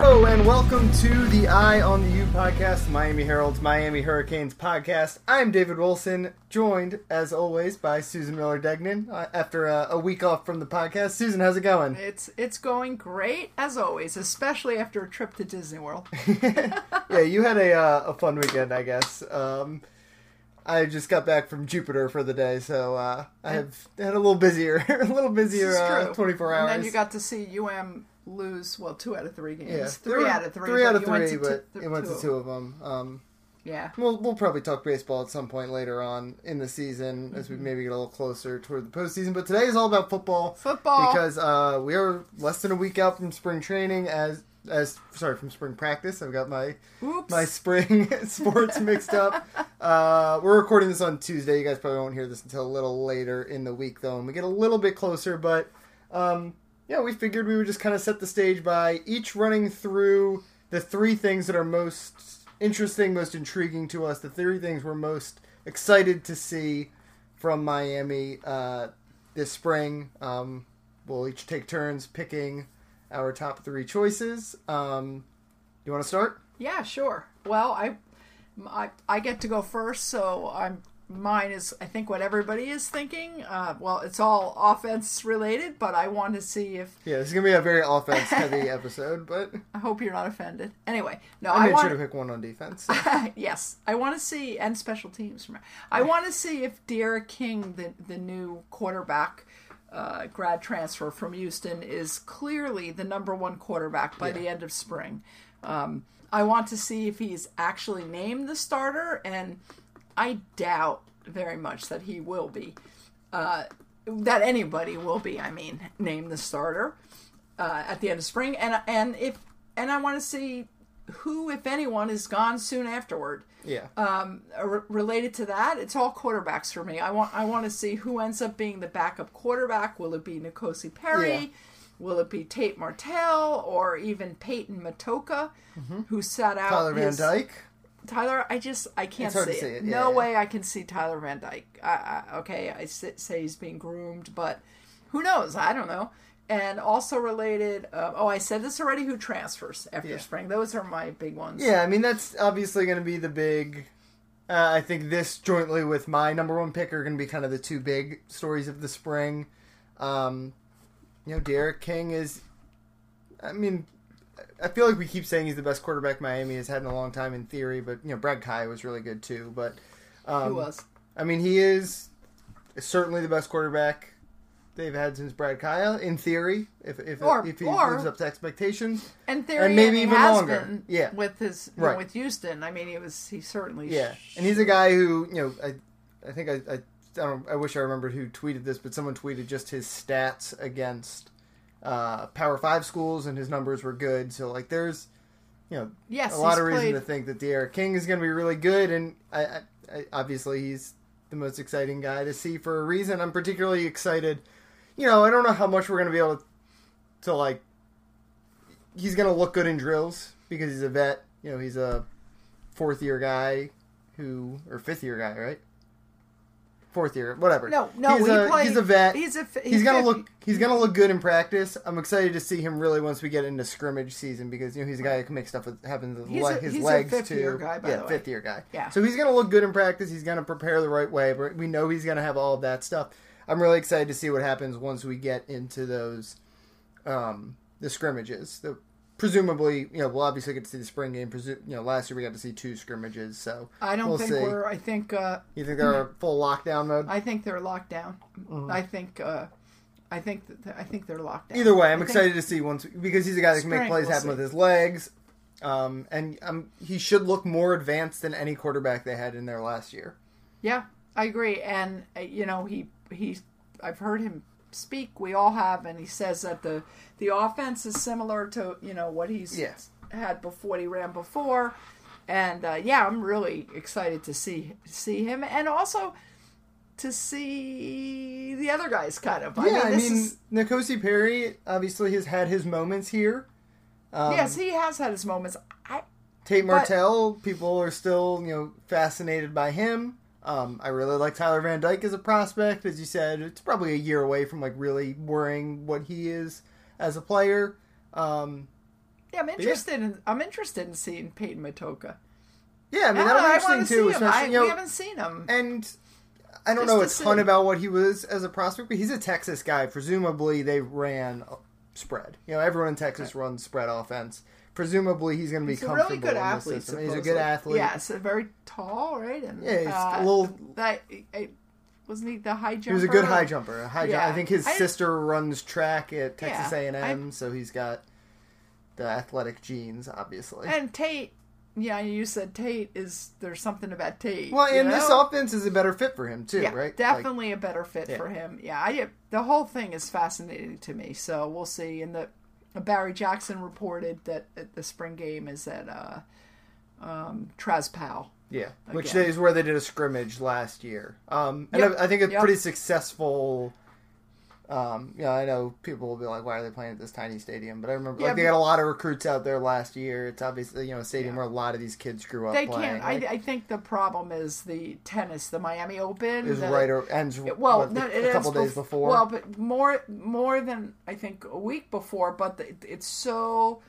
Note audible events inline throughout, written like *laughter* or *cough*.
Hello and welcome to the Eye on the U podcast, Miami Herald's Miami Hurricanes podcast. I'm David Wilson, joined as always by Susan Miller Degnan uh, after a, a week off from the podcast. Susan, how's it going? It's it's going great as always, especially after a trip to Disney World. *laughs* Yeah, you had a uh, a fun weekend, I guess. Um, I just got back from Jupiter for the day, so uh, I have had a little busier, *laughs* a little busier uh, 24 hours. And then you got to see UM lose well two out of three games. yeah, three were out of three. Three out of went three, to but two- it went to two of them. Um, Yeah. We'll we'll probably talk baseball at some point later on in the season as we Mm-hmm. maybe get a little closer toward the postseason. But today is all about football. Football. because uh, we are less than a week out from spring training. As as sorry from spring practice. I've got my Oops. my spring *laughs* sports mixed up. *laughs* Uh, we're recording this on Tuesday. You guys probably won't hear this until a little later in the week though, and we get a little bit closer. But um, yeah, we figured we would just kind of set the stage by each running through the three things that are most interesting, most intriguing to us, the three things we're most excited to see from Miami uh, this spring. Um, we'll each take turns picking our top three choices. Um, you want to start? Yeah, sure. Well, I, I, I get to go first, so I'm. Mine is, I think, what everybody is thinking. Uh, well, it's all offense related, but I want to see if. Yeah, this is gonna be a very offense heavy *laughs* episode, but I hope you're not offended. Anyway, no, I I made want. sure to pick one on defense. *laughs* yes, I want to see and special teams. From I want to see if D'Eriq King, the the new quarterback, uh, grad transfer from Houston, is clearly the number one quarterback by the end of spring. Um, I want to see if he's actually named the starter, and I doubt very much that he will be. Uh, that anybody will be. I mean, named the starter uh, at the end of spring, and and if and I want to see who, if anyone, is gone soon afterward. yeah. Um, r- related to that, it's all quarterbacks for me. I want I want to see who ends up being the backup quarterback. Will it be N'Kosi Perry? Yeah. Will it be Tate Martell or even Peyton Matocha, who sat out Mm-hmm. Tyler Van Dyke. Tyler, I just I can't see, to it. see it, yeah, no yeah. way I can see Tyler Van Dyke. I, I, okay, I say he's being groomed, but who knows? I don't know. And also related, uh, oh, I said this already. Who transfers after Yeah. spring? Those are my big ones. Yeah, I mean that's obviously going to be the big. Uh, I think this jointly with my number one pick are going to be kind of the two big stories of the spring. Um, you know, D'Eriq King is. I mean, I feel like we keep saying he's the best quarterback Miami has had in a long time in theory, but you know, Brad Kaaya was really good too. But um, Who was? I mean, he is certainly the best quarterback they've had since Brad Kaaya, in theory, if if, Or- if he or- lives up to expectations. And theory, And maybe even longer. Yeah. with his you know, with Houston. I mean, he was he certainly Yeah, and he's a guy who you know I I think I I, I don't I wish I remembered who tweeted this, but someone tweeted just his stats against uh, Power Five schools, and his numbers were good. So like, there's you know Yes, a lot of reason played- to think that D'Eriq King is going to be really good, and I, I, I obviously he's the most exciting guy to see for a reason. I'm particularly excited. You know, I don't know how much we're going to be able to, to like. He's going to look good in drills because he's a vet. You know, he's a fourth year guy who or fifth year guy, right? Fourth year, whatever. No, no, he's he a, played- He's a vet. he's a he's, he's gonna 50. look. He's gonna look good in practice. I'm excited to see him really once we get into scrimmage season because you know he's a guy who can make stuff with happen with He's le- his legs fifth too. year guy, by yeah, the way. fifth year guy. Yeah. So he's gonna look good in practice. He's gonna prepare the right way. But we know he's gonna have all of that stuff. I'm really excited to see what happens once we get into those, um, the scrimmages. The presumably, you know, we'll obviously get to see the spring game. Presu- you know, last year we got to see two scrimmages. So I don't we'll think see. we're. I think. Uh, You think they're *clears throat* full lockdown mode? I think they're locked down. Mm-hmm. I think. Uh, I think. That, I think they're locked down. Either way, I'm I excited to see once because he's a guy that can make plays we'll happen see. with his legs, um, and um, he should look more advanced than any quarterback they had in there last year. Yeah, I agree. And uh, you know, he he. I've heard him speak. We all have, and he says that the the offense is similar to you know what he's Yes. had before what he ran before, and uh, yeah, I'm really excited to see see him, and also to see the other guys. Kind of, Yeah, I this mean, is- N'Kosi Perry obviously has had his moments here. Um, yes, he has had his moments. I Tate But- Martell, people are still, you know, fascinated by him. Um, I really like Tyler Van Dyke as a prospect. As you said, it's probably a year away from like really worrying what he is as a player. Um, yeah, I'm interested in I'm interested in seeing Peyton Matocha. yeah, I mean that'll be interesting too. him. I, Especially, you we haven't seen him. and I don't Just know a to ton see. about what he was as a prospect, but he's a Texas guy. Presumably, they ran spread. You know, everyone in Texas runs spread offense. Presumably, he's going to be He's a comfortable really good in this athlete. He's a good athlete. Yes, a very tall, right? And, Yeah, he's uh, a little- That uh, wasn't he the high jumper? He was a good high jumper. A high jump. Yeah. I think his I- sister runs track at Texas A and M, so he's got the athletic genes, obviously. And Tate, yeah, you said Tate is there's something about Tate. well, and this offense is a better fit for him too, yeah, right? Like, definitely a better fit Yeah. for him. Yeah, I, the whole thing is fascinating to me. So we'll see. And the Barry Jackson reported that at the spring game is at uh, um, Traz Powell. yeah, which is where they did a scrimmage last year. Um, and Yep, I, I think it's yep. pretty successful. Um, you know, I know people will be like, "Why are they playing at this tiny stadium?" But I remember, Yeah, like, they got a lot of recruits out there last year. It's obviously you know a stadium Yeah. where a lot of these kids grew up They playing. can't. like, I, I think the problem is the tennis, the Miami Open. is right or ends well, what, no, a it couple days before. Well, but more more than I think a week before. But the, it's so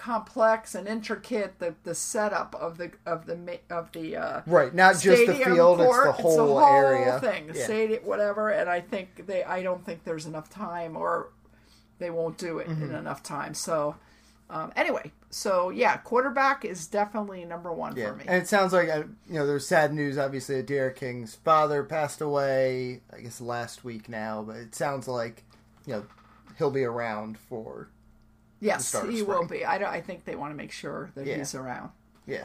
complex and intricate the the setup of the of the of the uh, Right, not just the field, court, it's the whole, area. thing, Yeah. stadium, whatever. And I think they, I don't think there's enough time, or they won't do it Mm-hmm. in enough time. So, um, anyway, so yeah, quarterback is definitely number one Yeah, for me. and it sounds like uh, you know there's sad news. Obviously, that D'Eriq King's father passed away. I guess last week now, but it sounds like you know he'll be around for yes, he will be. I, don't, I think they want to make sure that Yeah. he's around. yeah.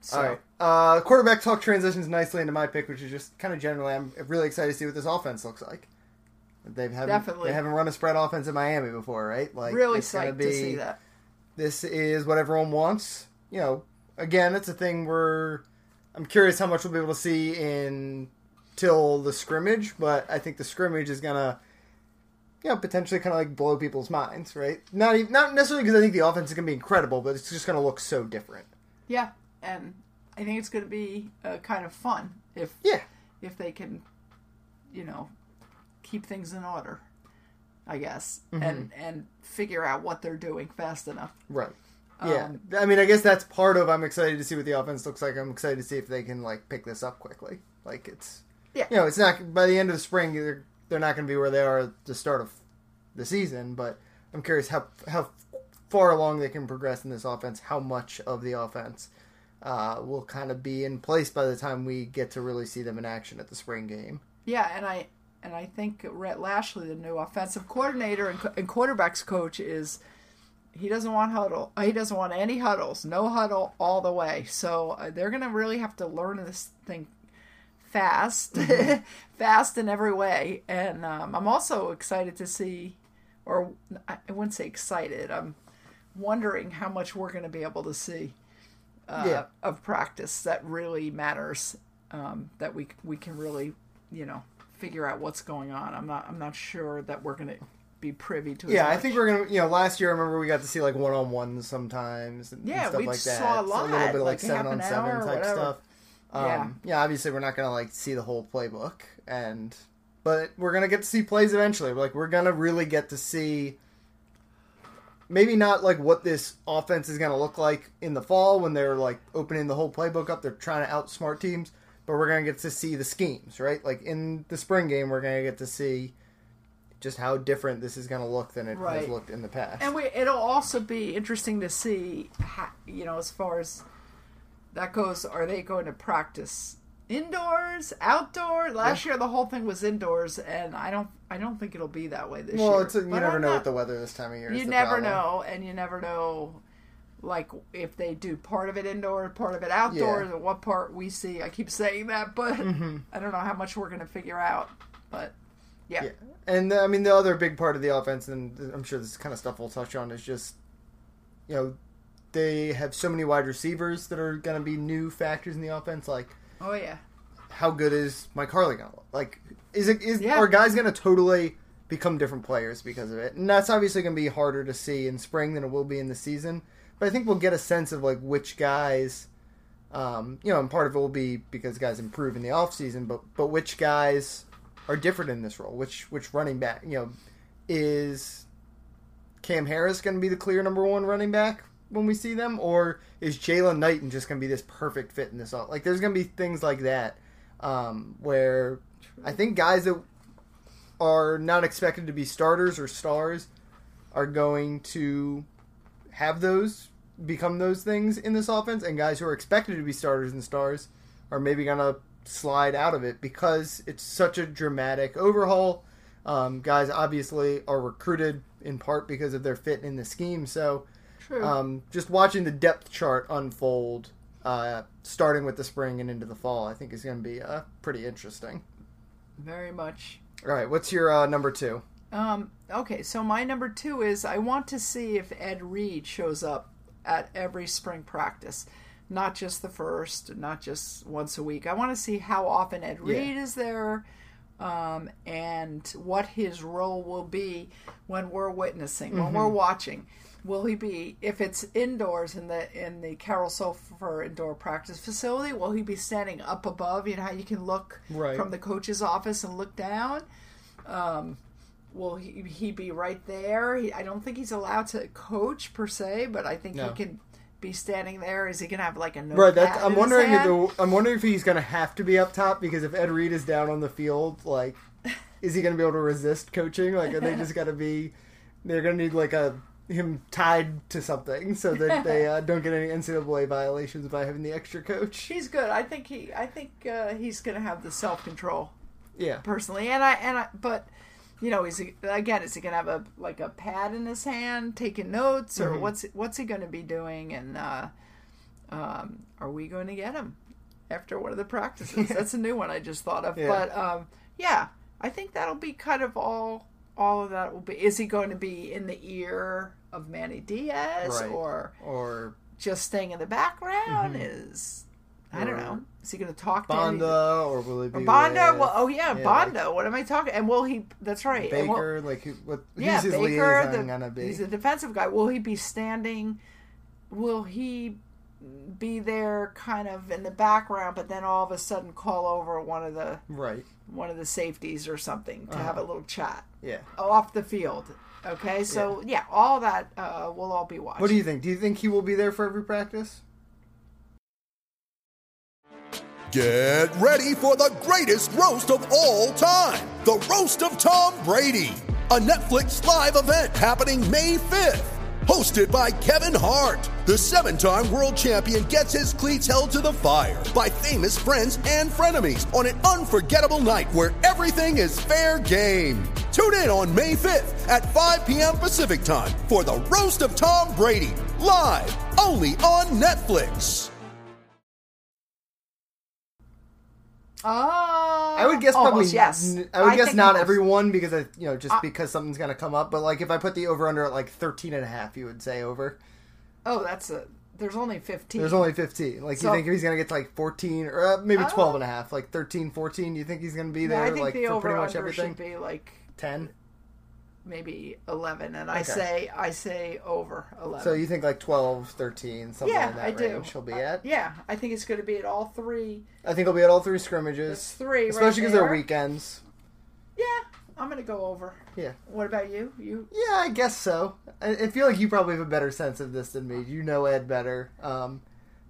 So, All right, uh, quarterback talk transitions nicely into my pick, which is just kind of generally I'm really excited to see what this offense looks like. They've haven't, Definitely. they haven't run a spread offense in Miami before, right? Like really it's gonna psyched be, to see that. this is what everyone wants. You know, again, it's a thing where I'm curious how much we'll be able to see in till the scrimmage, but I think the scrimmage is gonna, you know, potentially kind of like blow people's minds, right? Not even, not necessarily because I think the offense is gonna be incredible, but it's just gonna look so different. Yeah, and I think it's going to be uh, kind of fun if Yeah, if they can, you know, keep things in order. I guess Mm-hmm. and and figure out what they're doing fast enough. right. Yeah, Um, I mean, I guess that's part of. I'm excited to see what the offense looks like. I'm excited to see if they can like pick this up quickly. Like it's, Yeah. you know, it's not by the end of the spring. They're they're not going to be where they are at the start of the season. But I'm curious how how far along they can progress in this offense. How much of the offense uh, will kind of be in place by the time we get to really see them in action at the spring game. Yeah, and I and I think Rhett Lashlee, the new offensive coordinator and, and quarterbacks coach, is he doesn't want huddle. He doesn't want any huddles. No huddle all the way. So uh, they're going to really have to learn this thing fast, *laughs* fast in every way. And um, I'm also excited to see, or I wouldn't say excited. I'm wondering how much we're going to be able to see uh, Yeah. of practice that really matters. Um, that we we can really, you know, figure out what's going on. I'm not I'm not sure that we're going to be privy to. Yeah, I think we're gonna. You know, last year I remember we got to see like one on ones sometimes and, and Yeah, stuff we like that. saw a So lot, little bit like like seven on seven type stuff. Um, Yeah. yeah, obviously we're not gonna like see the whole playbook, and but we're gonna get to see plays eventually. Like we're gonna really get to see. Maybe not like what this offense is gonna look like in the fall when they're like opening the whole playbook up. They're trying to outsmart teams, but we're gonna get to see the schemes, right? Like in the spring game, we're gonna get to see just how different this is going to look than it has looked in the past. And we, it'll also be interesting to see, how, you know, as far as that goes. Are they going to practice indoors, outdoor? Last year, the whole thing was indoors, and I don't, I don't think it'll be that way this year. well, year. it's a, you But never I'm know not- with the weather this time of year. is You never problem. know, and you never know, like if they do part of it indoor, part of it outdoors, Yeah. and what part we see. I keep saying that, but Mm-hmm. I don't know how much we're going to figure out. But Yeah. Yeah, and I mean the other big part of the offense, and I'm sure this kind of stuff we'll touch on, is just you know they have so many wide receivers that are going to be new factors in the offense. Like, Oh yeah. how good is Mike Harley going to look? Like, is it is Yeah. are guys going to totally become different players because of it? And that's obviously going to be harder to see in spring than it will be in the season. But I think we'll get a sense of like which guys. Um, you know, and part of it will be because guys improve in the offseason, but but which guys are different in this role? Which which running back? You know, is Cam Harris going to be the clear number one running back when we see them, or is Jaylan Knighton just going to be this perfect fit in this? all Like, there's going to be things like that um, where I think guys that are not expected to be starters or stars are going to have those become those things in this offense, and guys who are expected to be starters and stars are maybe going to slide out of it because it's such a dramatic overhaul. Um, guys obviously are recruited in part because of their fit in the scheme. So, True. um, just watching the depth chart unfold, uh, starting with the spring and into the fall, I think is going to be uh, pretty interesting. Very much. All right, what's your uh, number two? Um, okay, so my number two is I want to see if Ed Reed shows up at every spring practice, not just the first, not just once a week. I want to see how often Ed Yeah. Reed is there, um, and what his role will be when we're witnessing, when we're watching. Will he be if it's indoors in the in the Carol Soffer indoor practice facility? Will he be standing up above? You know how you can look Right. from the coach's office and look down. Um, will he, he be right there? He, I don't think he's allowed to coach per se, but I think No. he can be standing there. Is he going to have like a Right, that's, I'm wondering. If the, I'm wondering if he's going to have to be up top because if Ed Reed is down on the field, like, *laughs* is he going to be able to resist coaching? Like, are they just going to be? They're going to need like a him tied to something so that *laughs* they uh, don't get any NCAA violations by having the extra coach. He's good. I think he. I think uh, he's going to have the self control Yeah, personally, and I and I. But you know, is he again? Is he going to have a like a pad in his hand taking notes, Mm-hmm. or what's what's he going to be doing? And uh, um, are we going to get him after one of the practices? *laughs* That's a new one I just thought of. Yeah. But um, yeah, I think that'll be kind of all. All of that will be. Is he going to be in the ear of Manny Diaz, Right. or or just staying in the background? Is I don't Mm-hmm. Know. Is he going to talk to Banda, or will he be Bondo. with Well, oh yeah, yeah, Bondo. what am I talking? And will he? That's right. and will- Baker? like, who, what? yeah, Baker. The? He's a defensive guy. Will he be standing? Will he be there, kind of in the background, but then all of a sudden call over one of the right. one of the safeties or something to have a little chat Yeah. off the field? Okay, so yeah, all that uh, we'll all be watching. What do you think? Do you think he will be there for every practice? Get ready for the greatest roast of all time the Roast of Tom Brady, a Netflix live event happening May 5th. Hosted by Kevin Hart, the seven time world champion gets his cleats held to the fire by famous friends and frenemies on an unforgettable night where everything is fair game. Tune in on May 5th at 5 p.m. Pacific time for the Roast of Tom Brady, live only on Netflix. Oh, I would guess probably almost, yes. I would guess think not almost. everyone because I you know just because something's gonna come up. But like if I put the over under at like 13 and a half, you would say over. Oh, that's a. There's only fifteen. There's only 15. Like So- you think if he's gonna get to like 14 or uh, maybe Oh. 12 and a half, like 13, 14, you think he's gonna be Yeah, there I think like the for over pretty much under everything? should be like 10. maybe 11 and i Okay. say i say over 11 So you think like 12, 13, something yeah in that i do range he'll be I- at? yeah i think it's going to be at all three I think he'll be at all three scrimmages. That's three especially because they're weekends. yeah i'm going to go over Yeah. what about you you Yeah, I guess so. I, I feel like you probably have a better sense of this than me. You know Ed better. Um,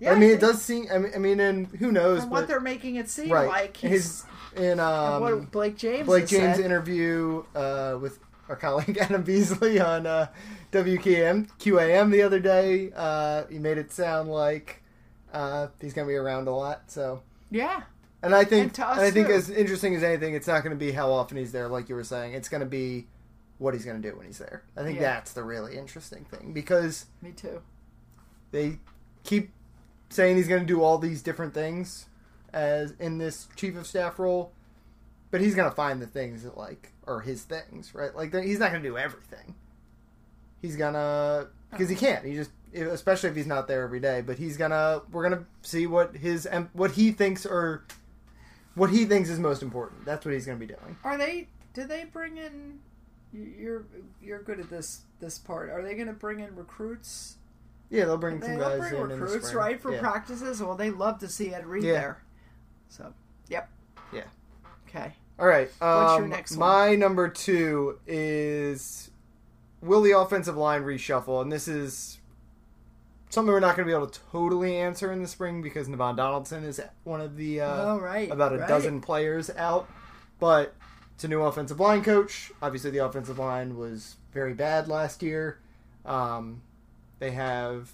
yeah I mean, it does seem. I mean, I mean, and who knows? from what they're making it seem right. like his he's in um, what blake james Blake James said. interview uh, with our colleague *laughs* Adam Beasley on uh, WQAM QAM the other day. Uh, he made it sound like uh, he's going to be around a lot. So, yeah and I think And and I think too. as interesting as anything, it's not going to be how often he's there, like you were saying. It's going to be what he's going to do when he's there. I think Yeah. that's the really interesting thing because me too they keep saying he's going to do all these different things as in this chief of staff role, but he's going to find the things that like are his things, right? Like he's not going to do everything. He's gonna because he oh. can't. He just especially if he's not there every day. But he's gonna we're gonna see what his what he thinks are what he thinks is most important. That's what he's gonna be doing. Are they? Do they bring in? You're you're good at this this part. Are they going to bring in recruits? Yeah, they'll bring They some guys bring in in the recruits, spring. right, for yeah. practices. Well, they love to see Ed Reed Yeah. there. So, yep. Yeah. Okay. All right. Um, What's your next one? My number two is will the offensive line reshuffle, and this is something we're not going to be able to totally answer in the spring because Navaughn Donaldson is one of the uh, Oh, right, about a right. dozen players out, but it's a new offensive line coach. Obviously, the offensive line was very bad last year. Um, they have,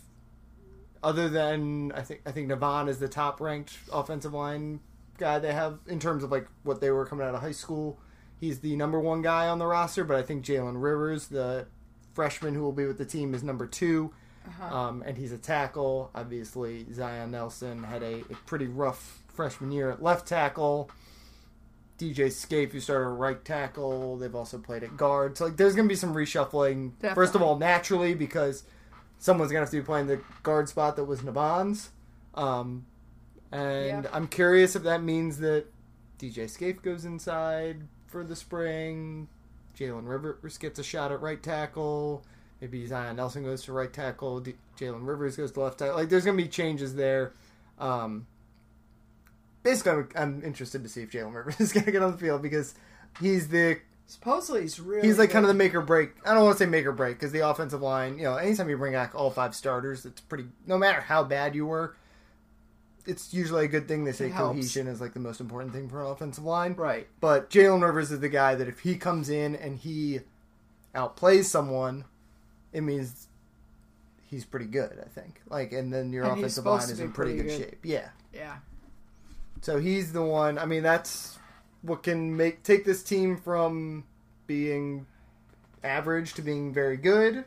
other than I think I think Navaughn is the top ranked offensive line guy they have in terms of like what they were coming out of high school. He's the number one guy on the roster, but I think Jalen Rivers, the freshman who will be with the team, is number 2 um, and he's a tackle. Obviously, Zion Nelson had a, a pretty rough freshman year at left tackle. DJ Scaife, who started at right tackle, they've also played at guard. So like, there's going to be some reshuffling. First of all, naturally because someone's going to have to be playing the guard spot that was Navaughn's. Um, and Yeah. I'm curious if that means that DJ Scaife goes inside for the spring. Jalen Rivers gets a shot at right tackle. Maybe Zion Nelson goes to right tackle. D- Jalen Rivers goes to left tackle. Like, there's going to be changes there. Um, basically, I'm, I'm interested to see if Jalen Rivers *laughs* is going to get on the field because he's the Supposedly he's really. he's like good. kind of the make or break. I don't want to say make or break because the offensive line, you know, anytime you bring back all five starters, it's pretty. No matter how bad you were, it's usually a good thing. They say It helps. cohesion is like the most important thing for an offensive line. right. But Jalen Rivers is the guy that if he comes in and he outplays someone, it means he's pretty good. I think. Like, and then your And offensive line is in pretty, pretty good, good. shape. Yeah. Yeah. So he's the one. I mean, that's what can make take this team from being average to being very good,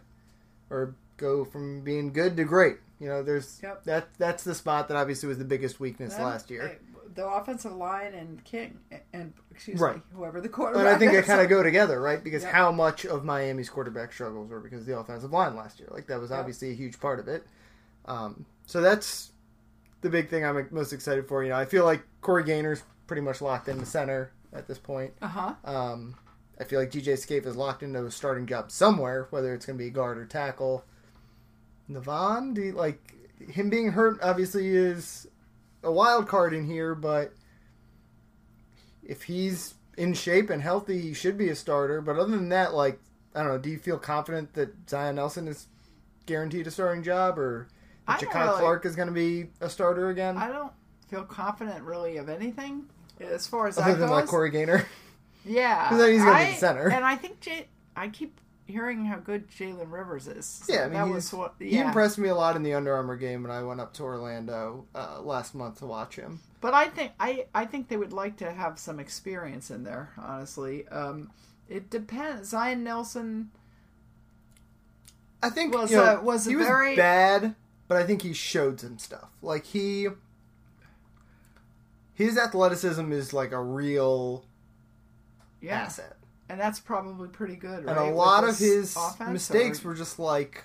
or go from being good to great. You know, there's Yep. that. That's the spot that obviously was the biggest weakness last year. The offensive line and King and excuse Right. me, whoever the quarterback. And I think they kind of go together, right? Because Yep. how much of Miami's quarterback struggles were because of the offensive line last year? Like that was Yep. obviously a huge part of it. Um, so that's the big thing I'm most excited for. You know, I feel like Corey Gaynor's pretty much locked in the center at this point. Uh huh. Um, I feel like DJ Scaife is locked into a starting job somewhere, whether it's going to be guard or tackle. Navaughn, do you, like him being hurt? Obviously, is a wild card in here, but if he's in shape and healthy, he should be a starter. But other than that, like I don't know, do you feel confident that Zion Nelson is guaranteed a starting job, or I that don't Jakai really- Clark is going to be a starter again? I don't feel confident really of anything as far as other than goes. like Corey Gaynor. *laughs* Yeah, *laughs* then he's gonna be I- the center. And I think J- I keep hearing how good Jalen Rivers is. So Yeah, I mean, that was what. he impressed me a lot in the Under Armour game when I went up to Orlando uh, last month to watch him. But I think I I think they would like to have some experience in there. Honestly, um, it depends. Zion Nelson. I think Was, you know, uh, was he a was very- bad, but I think he showed some stuff. Like he, his athleticism is like a real Yeah, asset, and that's probably pretty good. and right, a with lot of his mistakes or- were just like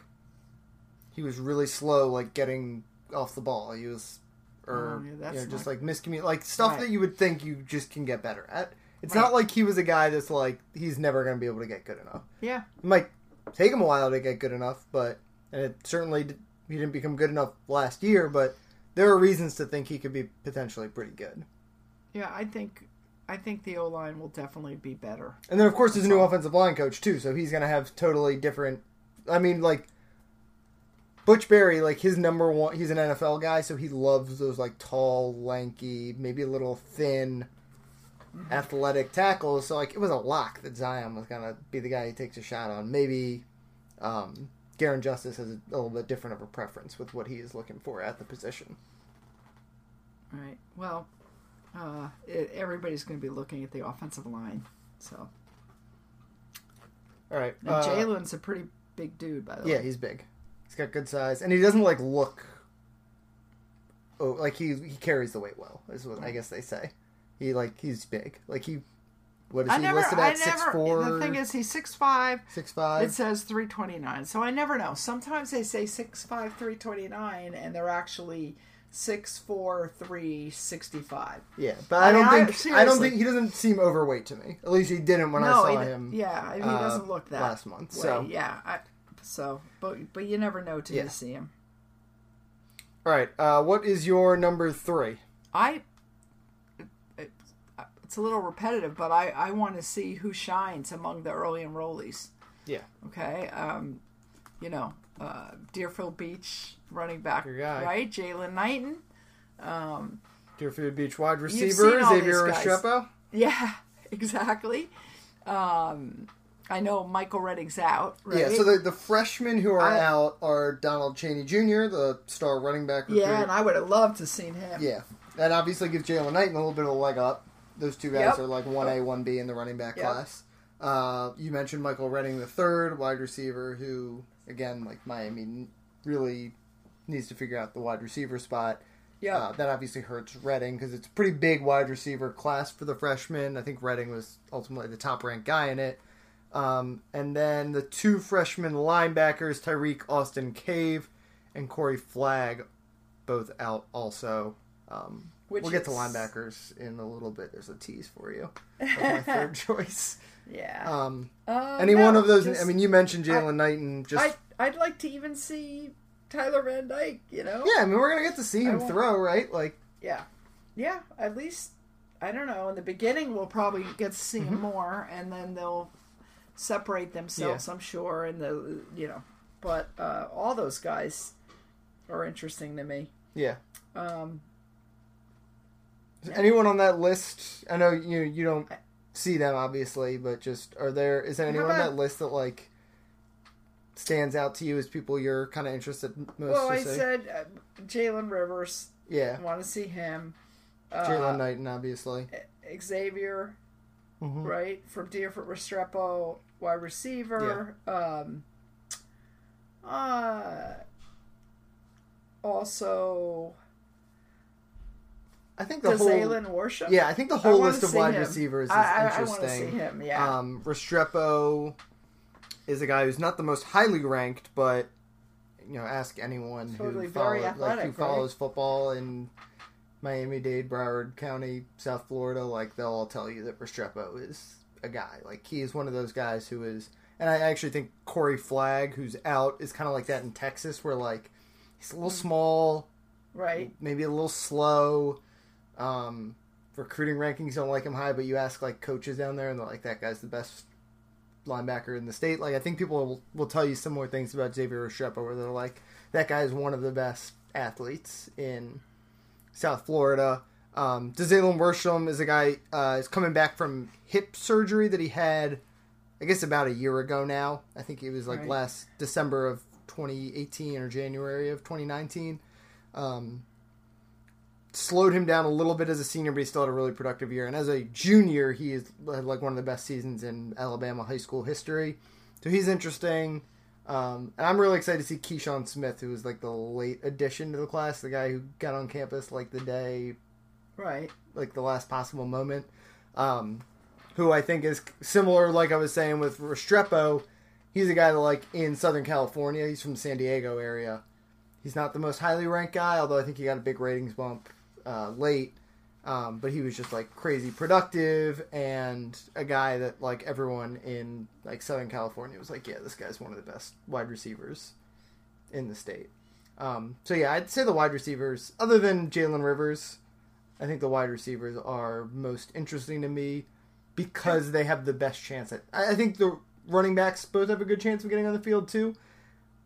he was really slow, like getting off the ball. He was, or Oh, yeah, you know, just not- like miscommunication, like stuff Right. that you would think you just can get better at. It's Right. not like he was a guy that's like he's never going to be able to get good enough. yeah. It might take him a while to get good enough, but and it certainly he didn't become good enough last year. But there are reasons to think he could be potentially pretty good. Yeah, I think I think the O line will definitely be better. And then of course there's a new offensive line coach too, so he's going to have totally different. I mean, like Butch Barry, like his number one, he's an NFL guy, so he loves those like tall, lanky, maybe a little thin. Athletic tackles, so like it was a lock that Zion was gonna be the guy he takes a shot on. Maybe um, Garin Justice has a little bit different of a preference with what he is looking for at the position. Right. Well, uh, it, everybody's going to be looking at the offensive line. So All right, uh, Jalen's a pretty big dude, by the Yeah, way. Yeah, he's big. He's got good size, and he doesn't like look. Oh, like he he carries the weight well. Is what I guess they say. He like he's big. Like he what is I he never, listed I at? Six four, The thing is, he's six five. six five. It says 329. So I never know. Sometimes they say 6'5", 329, and they're actually 6'4", 365. yeah, but I I don't mean, I- think I don't think he doesn't seem overweight to me. At least he didn't when I saw him. yeah, he uh, doesn't look that last month, way. so. yeah, I, so but but you never know till Yeah. you see him. All right, uh, what is your number three? I it's a little repetitive, but I I want to see who shines among the early enrollees. Yeah, Okay, um, you know, uh, Deerfield Beach running back, right? Jaylan Knighton. Um, Deerfield Beach wide receiver Xavier. Restrepo. Yeah, *laughs* exactly. Um, I know Michael Redding's out. Right? Yeah, so the, the freshmen who are I- out are Donald Chaney Jr., the star running back. Yeah, and I would have loved to have seen him. Yeah, that obviously gives Jaylan Knighton a little bit of a leg up. Those two guys Yep. are like one A, one B in the running back Yep. class. Uh, you mentioned Michael Redding the third wide receiver, who again, like Miami, really needs to figure out the wide receiver spot. Yeah. Uh, that obviously hurts Redding because it's a pretty big wide receiver class for the freshmen. I think Redding was ultimately the top ranked guy in it. Um, and then the two freshman linebackers, Tirek Austin-Cave and Corey Flagg, both out also. Um, Which we'll get to is- linebackers in a little bit. There's a tease for you. of my third *laughs* choice. yeah. Um, Uh, any no, one of those. just- I mean, you mentioned Jalen Knight, and Just I I'd like to even see Tyler Van Dyke. You know. yeah. I mean, we're gonna get to see him throw, right? Like Yeah. Yeah. At least I don't know. In the beginning, we'll probably get to see Mm-hmm. him more, and then they'll separate themselves. Yeah. I'm sure, and the you know, but uh, all those guys are interesting to me. Yeah. Um, Is anyone on that list? I know you you don't see them obviously, but just are there? Is there anyone on that list that like stands out to you as people you're kind of interested most? well, I said uh, Jalen Rivers. yeah, I want to see him. Uh, Jaylan Knighton obviously. Xavier, Mhm. right from Deerfoot Restrepo, wide receiver. Um, uh, also, I think the does whole Alan Worship? yeah, I think the whole list of wide him. receivers is I, I, I interesting. to see him. Yeah, Um, Restrepo is a guy who's not the most highly ranked, but you know, ask anyone Totally who follow, like who right? follows football in Miami Dade, Broward County, South Florida. Like they'll all tell you that Restrepo is a guy. Like he is one of those guys who is, and I actually think Corey Flagg, who's out, is kind of like that in Texas, where like he's a little small, right. maybe a little slow. Um, recruiting rankings don't like him high, but you ask like coaches down there, and they're like, "That guy's the best linebacker in the state." Like I think people will, will tell you similar things about Xavier Restrepo, where they're like, "That guy is one of the best athletes in South Florida." Um, Dazalyn Worsham is a guy uh, is coming back from hip surgery that he had, I guess about a year ago now. I think it was like Right. last December of 2018 or January of 2019 um, slowed him down a little bit as a senior, but he still had a really productive year. And as a junior, he is had like one of the best seasons in Alabama high school history. So he's interesting. Um, and I'm really excited to see Keyshawn Smith, who was like the late addition to the class, the guy who got on campus like the day, Right. like the last possible moment. Um, who I think is similar, like I was saying with Restrepo. He's a guy that like in Southern California. He's from the San Diego area. He's not the most highly ranked guy, although I think he got a big ratings bump uh, late. Um, but he was just like crazy productive and a guy that like everyone in like Southern California was like, yeah, this guy's one of the best wide receivers in the state. Um, so yeah, I'd say the wide receivers, other than Jalen Rivers, I think the wide receivers are most interesting to me because they have the best chance at. I think the running backs both have a good chance of getting on the field too,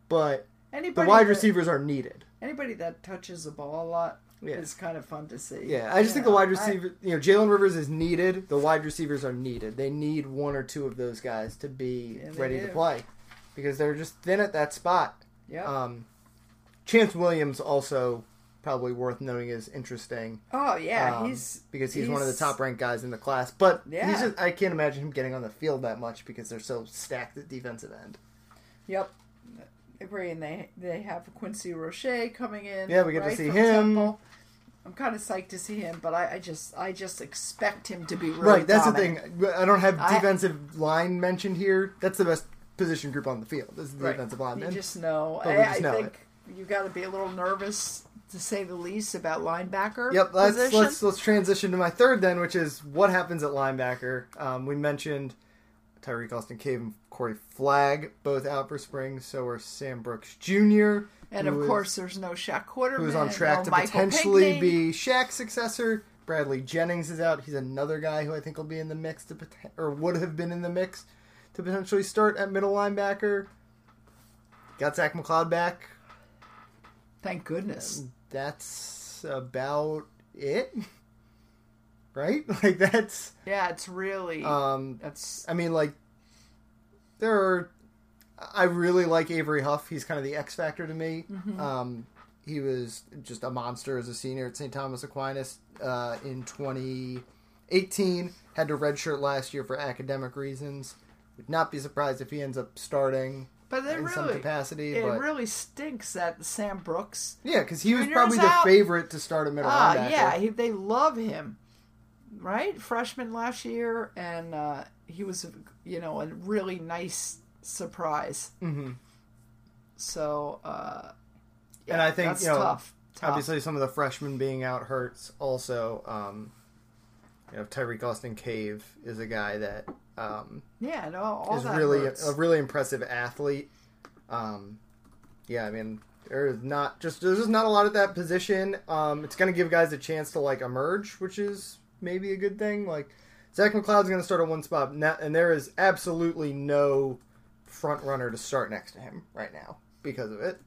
but the Anybody wide that- receivers are needed. Anybody that touches the ball a lot Yeah. is kind of fun to see. Yeah, I just think the wide I- receiver, you know, Jalen Rivers is needed. The wide receivers are needed. They need one or two of those guys to be Yeah, ready to play because they're just thin at that spot. yeah. Um, Chance Williams also probably worth noting is interesting. oh yeah, um, he's because he's, one of the top ranked guys in the class. But Yeah. he's just, I can't imagine him getting on the field that much because they're so stacked at defensive end. Yep. Agree, and they they have Quincy Roche coming in. Yeah, we get to see him. Temple. I'm kind of psyched to see him, but I, I just I just expect him to be really right, that's dominant. the thing. I don't have I- defensive line mentioned here. That's the best position group on the field. This is the Right. defensive You lineman. just know. I, just I know think you got to be a little nervous to say the least about linebacker. Yep, let's let's let's transition to my third then, which is what happens at linebacker. Um, we mentioned Tirek Austin-Cave and Corey Flagg both out for spring. So are Sam Brooks Jr. and of is- course, there's no Shaq Quarterman. who's on track no to Michael potentially be Shaq's successor. Bradley Jennings is out. He's another guy who I think will be in the mix to or would have been in the mix to potentially start at middle linebacker. Got Zach McCloud back. Thank goodness. That's about it, right? *laughs* Like that's. Yeah, it's really Um, that's I mean, like there are. I really like Avery Huff. He's kind of the X factor to me. Um, he was just a monster as a senior at St. Thomas Aquinas uh, in 2018. Had to redshirt last year for academic reasons. Would not be surprised if he ends up starting but in some capacity. it but really stinks that Sam Brooks. yeah, because he was probably the out. favorite to start a middle Ah, linebacker. yeah, he, they love him, right? Freshman last year, and uh, he was, you know, a really nice surprise. Mm-hmm. So, uh, and I think you know, tough. tough. obviously some of the freshmen being out hurts. Also, um, you know, Tirek Austin-Cave is a guy that um, yeah, no, all is really hurts. a really impressive athlete. Um, yeah, I mean, there's not just there's just not a lot at that position. Um, it's going to give guys a chance to like emerge, which is maybe a good thing. Like Zach McCloud's going to start at one spot, na- and there is absolutely no front runner to start next to him right now because of it.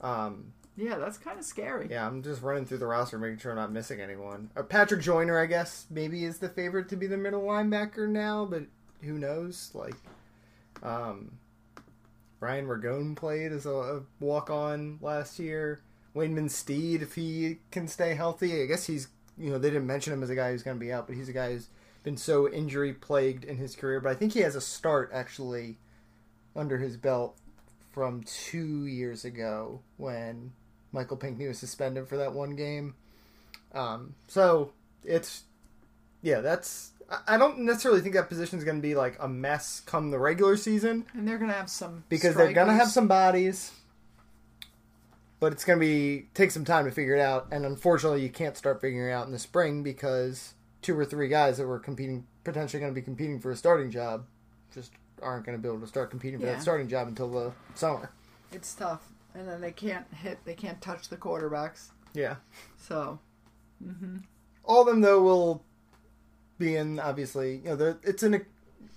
Um, yeah, that's kind of scary. yeah, I'm just running through the roster, making sure I'm not missing anyone. Uh, Patrick Joiner, I guess, maybe is the favorite to be the middle linebacker now, but who knows? Like, um, Brian Ragone played as a, a walk-on last year. Waymon Steed, if he can stay healthy, I guess he's. You know, they didn't mention him as a guy who's going to be out, but he's a guy who's been so injury plagued in his career. But I think he has a start actually under his belt from two years ago when Michael Pinckney was suspended for that one game. Um, so it's yeah, that's I- don't necessarily think that position is going to be like a mess come the regular season And they're gonna have some because they're going to have some bodies, but it's going to be take some time to figure it out. And unfortunately, you can't start figuring it out in the spring because two or three guys that were competing potentially going to be competing for a starting job just aren't going to be able to start competing for Yeah. that starting job until the summer. It's tough, and then they can't hit. They can't touch the quarterbacks. Yeah. So mm-hmm. all of them though will be in obviously you know it's an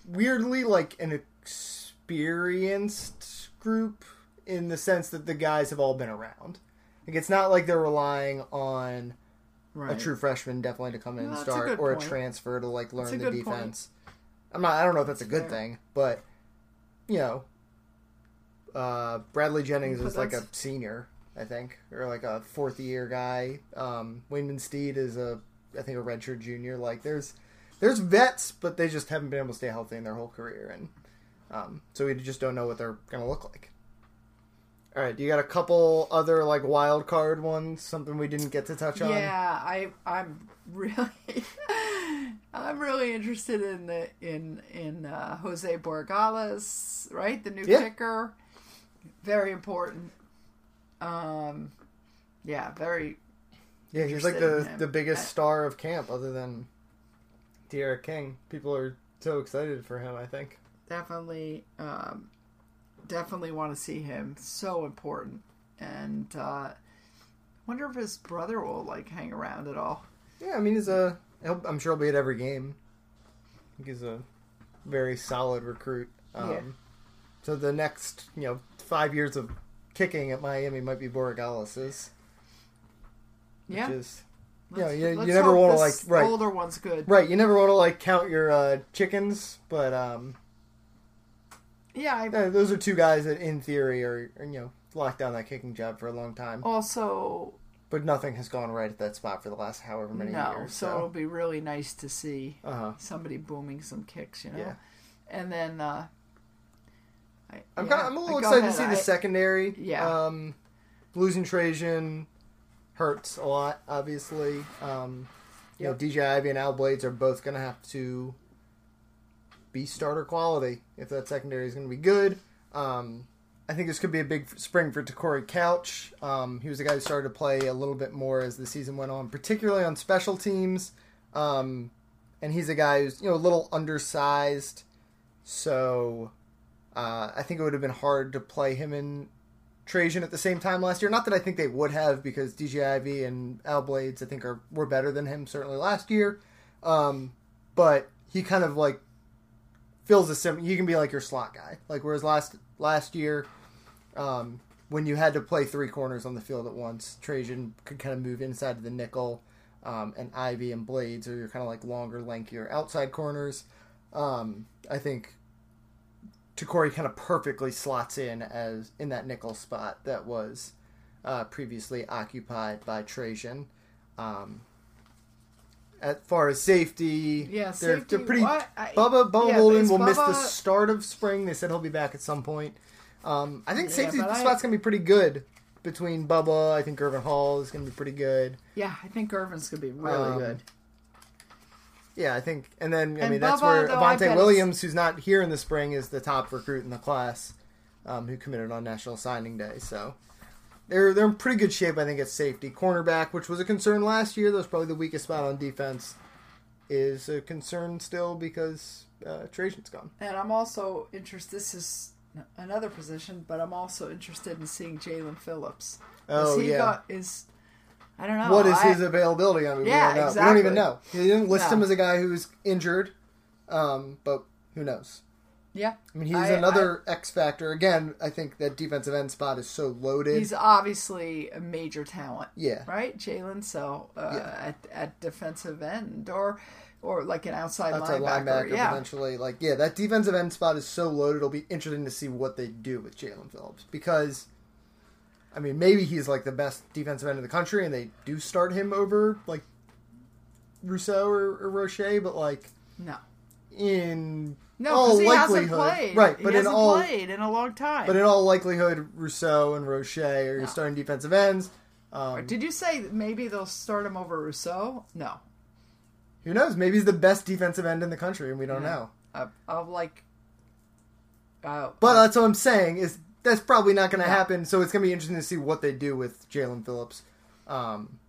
weirdly like an experienced group in the sense that the guys have all been around like it's not like they're relying on right. a true freshman definitely to come in No, and that's a start or point. a transfer to like learn the good point. defense i'm not i don't know if that's a good fair. thing but you know uh bradley jennings is like a senior i think or like a fourth year guy um waymon steed is a i think a redshirt junior like there's there's vets but they just haven't been able to stay healthy in their whole career and um so we just don't know what they're gonna look like all right, do you got a couple other like wild card ones, something we didn't get to touch on. Yeah, I I'm really *laughs* I'm really interested in the in in uh, Jose Borregales, right? The new Yeah. kicker, very important. Um, yeah, very. Yeah, he's like the the biggest I- star of camp, other than D'Eriq King. People are so excited for him. I think. definitely um, definitely want to see him so important and uh wonder if his brother will like hang around at all Yeah, I mean, he's a. he'll- I'm sure he'll be at every game. I think he's a very solid recruit. Um, Yeah. So the next, you know, five years of kicking at Miami might be Borregales's, which yeah is. Yeah, Let's- you, you never want to like right, older one's good right. You never want to like count your uh, chickens, but um, yeah I Yeah, those are two guys that, in theory, are, are, you know locked down that kicking job for a long time. also But nothing has gone right at that spot for the last however many no years. so it'll be really nice to see uh-huh. somebody booming some kicks you know Yeah. and then uh I, I'm yeah, kind of, I'm a little excited ahead. to see the I- secondary. Yeah. Um, losing Trajan hurts a lot. Obviously, um, you know, DJ Ivey and Al Blades are both going to have to be starter quality if that secondary is going to be good. Um, I think this could be a big spring for Te'Cory Couch. Um, he was the guy who started to play a little bit more as the season went on, particularly on special teams. Um, and he's a guy who's you know a little undersized, so uh, I think it would have been hard to play him in Trajan at the same time last year. Not that I think they would have, because DJ Ivey and Al Blades I think are were better than him certainly last year. Um, but he kind of like fills a sim. He can be like your slot guy. Like whereas last last year, um, when you had to play three corners on the field at once, Trajan could kind of move inside of the nickel, um, and Ivey and Blades are your kind of like longer, lankier outside corners. Um, I think Te'Cory kind of perfectly slots in as in that nickel spot that was uh, previously occupied by Trajan. Um, as far as safety, Yeah, they're, safety, they're pretty. what? I- Bubba Bubba yeah, Bolden will miss the start of spring. They said he'll be back at some point. Um, I think Yeah, safety but I- spot's gonna be pretty good between Bubba. I think Gurvan Hall is gonna be pretty good. Yeah, I think Gurvan's gonna be really Um, good. Yeah, I think, and then I And mean that's where Avantae Williams, who's not here in the spring, is the top recruit in the class, um, who committed on National Signing Day. So they're they're in pretty good shape, I think, at safety. Cornerback, which was a concern last year, that was probably the weakest spot on defense, is a concern still because uh, Trajan's gone. And I'm also interested. This is another position, but I'm also interested in seeing Jaelan Phillips. Oh, he yeah. got, is I don't know. what is I- his availability? I mean, Yeah, we, don't know. we don't even know. He didn't list No. him as a guy who's injured, um, but who knows? Yeah, I mean, he's I- another X factor. Again, I think that defensive end spot is so loaded. He's obviously a major talent. Yeah. Right, Jaelan. So uh, Yeah. at at defensive end or or like an outside, outside linebacker. linebacker, yeah. potentially. Like, yeah, that defensive end spot is so loaded. It'll be interesting to see what they do with Jaelan Phillips because, I mean, maybe he's like the best defensive end in the country, and they do start him over like Rousseau or, or Roche, but like No. in No, all because he hasn't likelihood, played. right? But in hasn't all played in a long time. but in all likelihood, Rousseau and Roche are your No. starting defensive ends. Um, Did you say maybe they'll start him over Rousseau? No. who knows? Maybe he's the best defensive end in the country, and we don't Yeah. know. Uh, of like. Uh, But that's what I'm saying is that's probably not going to No. happen. So it's going to be interesting to see what they do with Jaelan Phillips. Um,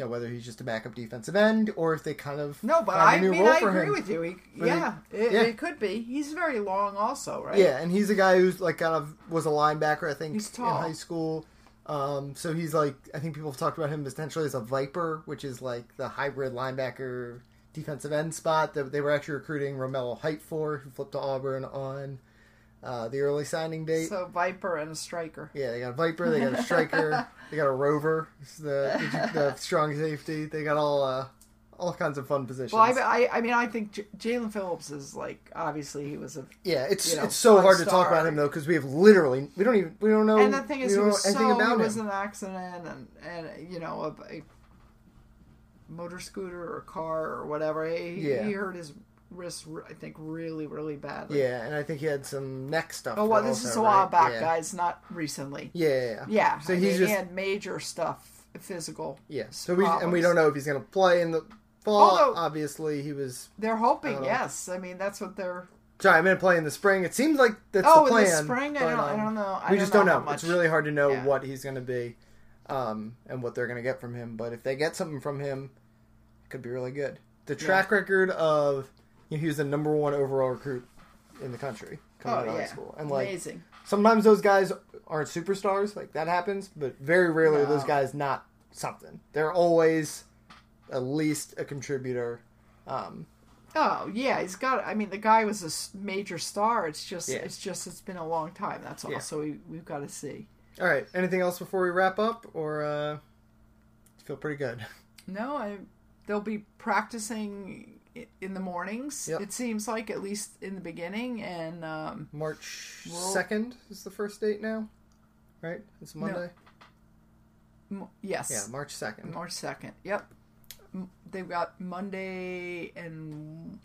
you know, whether he's just a backup defensive end or if they kind of no, but I new mean role I agree him. with you. He, yeah, it, yeah. it could be. He's very long, also, right? Yeah, and he's a guy who's like kind of was a linebacker, I think, He's in high school. Um, so he's like, I think people have talked about him potentially as a Viper, which is like the hybrid linebacker defensive end spot that they were actually recruiting Romello Height for, who flipped to Auburn on uh, the early signing date. So Viper and a striker. Yeah, they got a Viper, they got a Striker, *laughs* they got a Rover, the, the, strong safety. They got all uh, all kinds of fun positions. Well, I, I, I mean, I think J- Jaelan Phillips is like obviously he was a. yeah, it's you know, it's so hard to talk about him though because we have literally we don't even we don't know And the thing is, he was so about he was him. an accident and and you know a, a motor scooter or car or whatever. He, Yeah. he hurt his wrist, I think, really, really badly. Yeah, and I think he had some neck stuff. Oh well, this also, is a while right? back, yeah. guys, not recently. Yeah, yeah, yeah. Yeah, So I he's mean, just he had major stuff, physical. yeah. So we and we don't know if he's gonna play in the fall. Although- Obviously, he was. They're hoping, don't yes. I mean, that's what they're. Sorry, I'm gonna play in the spring. It seems like that's Oh, the in plan. the spring, I don't, I um, don't know. I we don't just don't know. know. It's really hard to know Yeah. what he's going to be, um, and what they're going to get from him. But if they get something from him, it could be really good. The track record of you know, he was the number one overall recruit in the country coming Oh out of yeah, high school, and like amazing. sometimes those guys aren't superstars, like that happens, but very rarely are those guys not something. They're always at least a contributor. Um, Oh yeah, he's got. I mean, the guy was a major star. It's just, Yeah. it's just, it's been a long time. That's all. Yeah. So we we've got to see. all right, anything else before we wrap up, or uh, feel pretty good? *laughs* No, I. They'll be practicing in the mornings. Yep. It seems like at least in the beginning, and um, March second is the first date now, right? It's Monday. m- yes, Yeah, March second. March second. Yep. M- They've got Monday and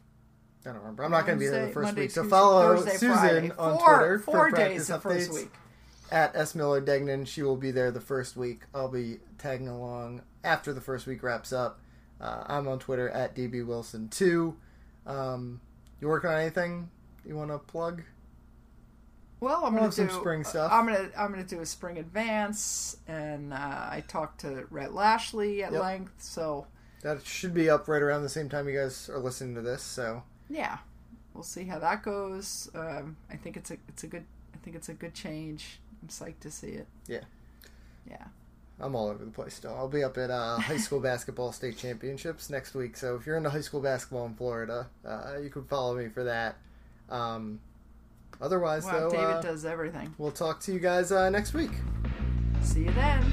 I don't remember. I'm not going to be there the first Monday, week, so Tuesday, follow Thursday, Susan Friday. on four, Twitter Four for days practice the first updates. week. at S Miller Degnan. She will be there the first week. I'll be tagging along after the first week wraps up. Uh, I'm on Twitter at DB Wilson two. Um, you working on anything you want to plug? Well, I'm gonna have some do spring stuff. I'm gonna I'm gonna do a spring advance, and uh, I talked to Rhett Lashlee at Yep. length. So That should be up right around the same time you guys are listening to this. So yeah, we'll see how that goes. Um, I think it's a it's a good I think it's a good change. I'm psyched to see it. yeah, Yeah. I'm all over the place still. I'll be up at uh, high school basketball state championships next week. So if you're into high school basketball in Florida, uh, you can follow me for that. Um, otherwise, Wow, though, David uh, does everything. we'll talk to you guys uh, next week. See you then.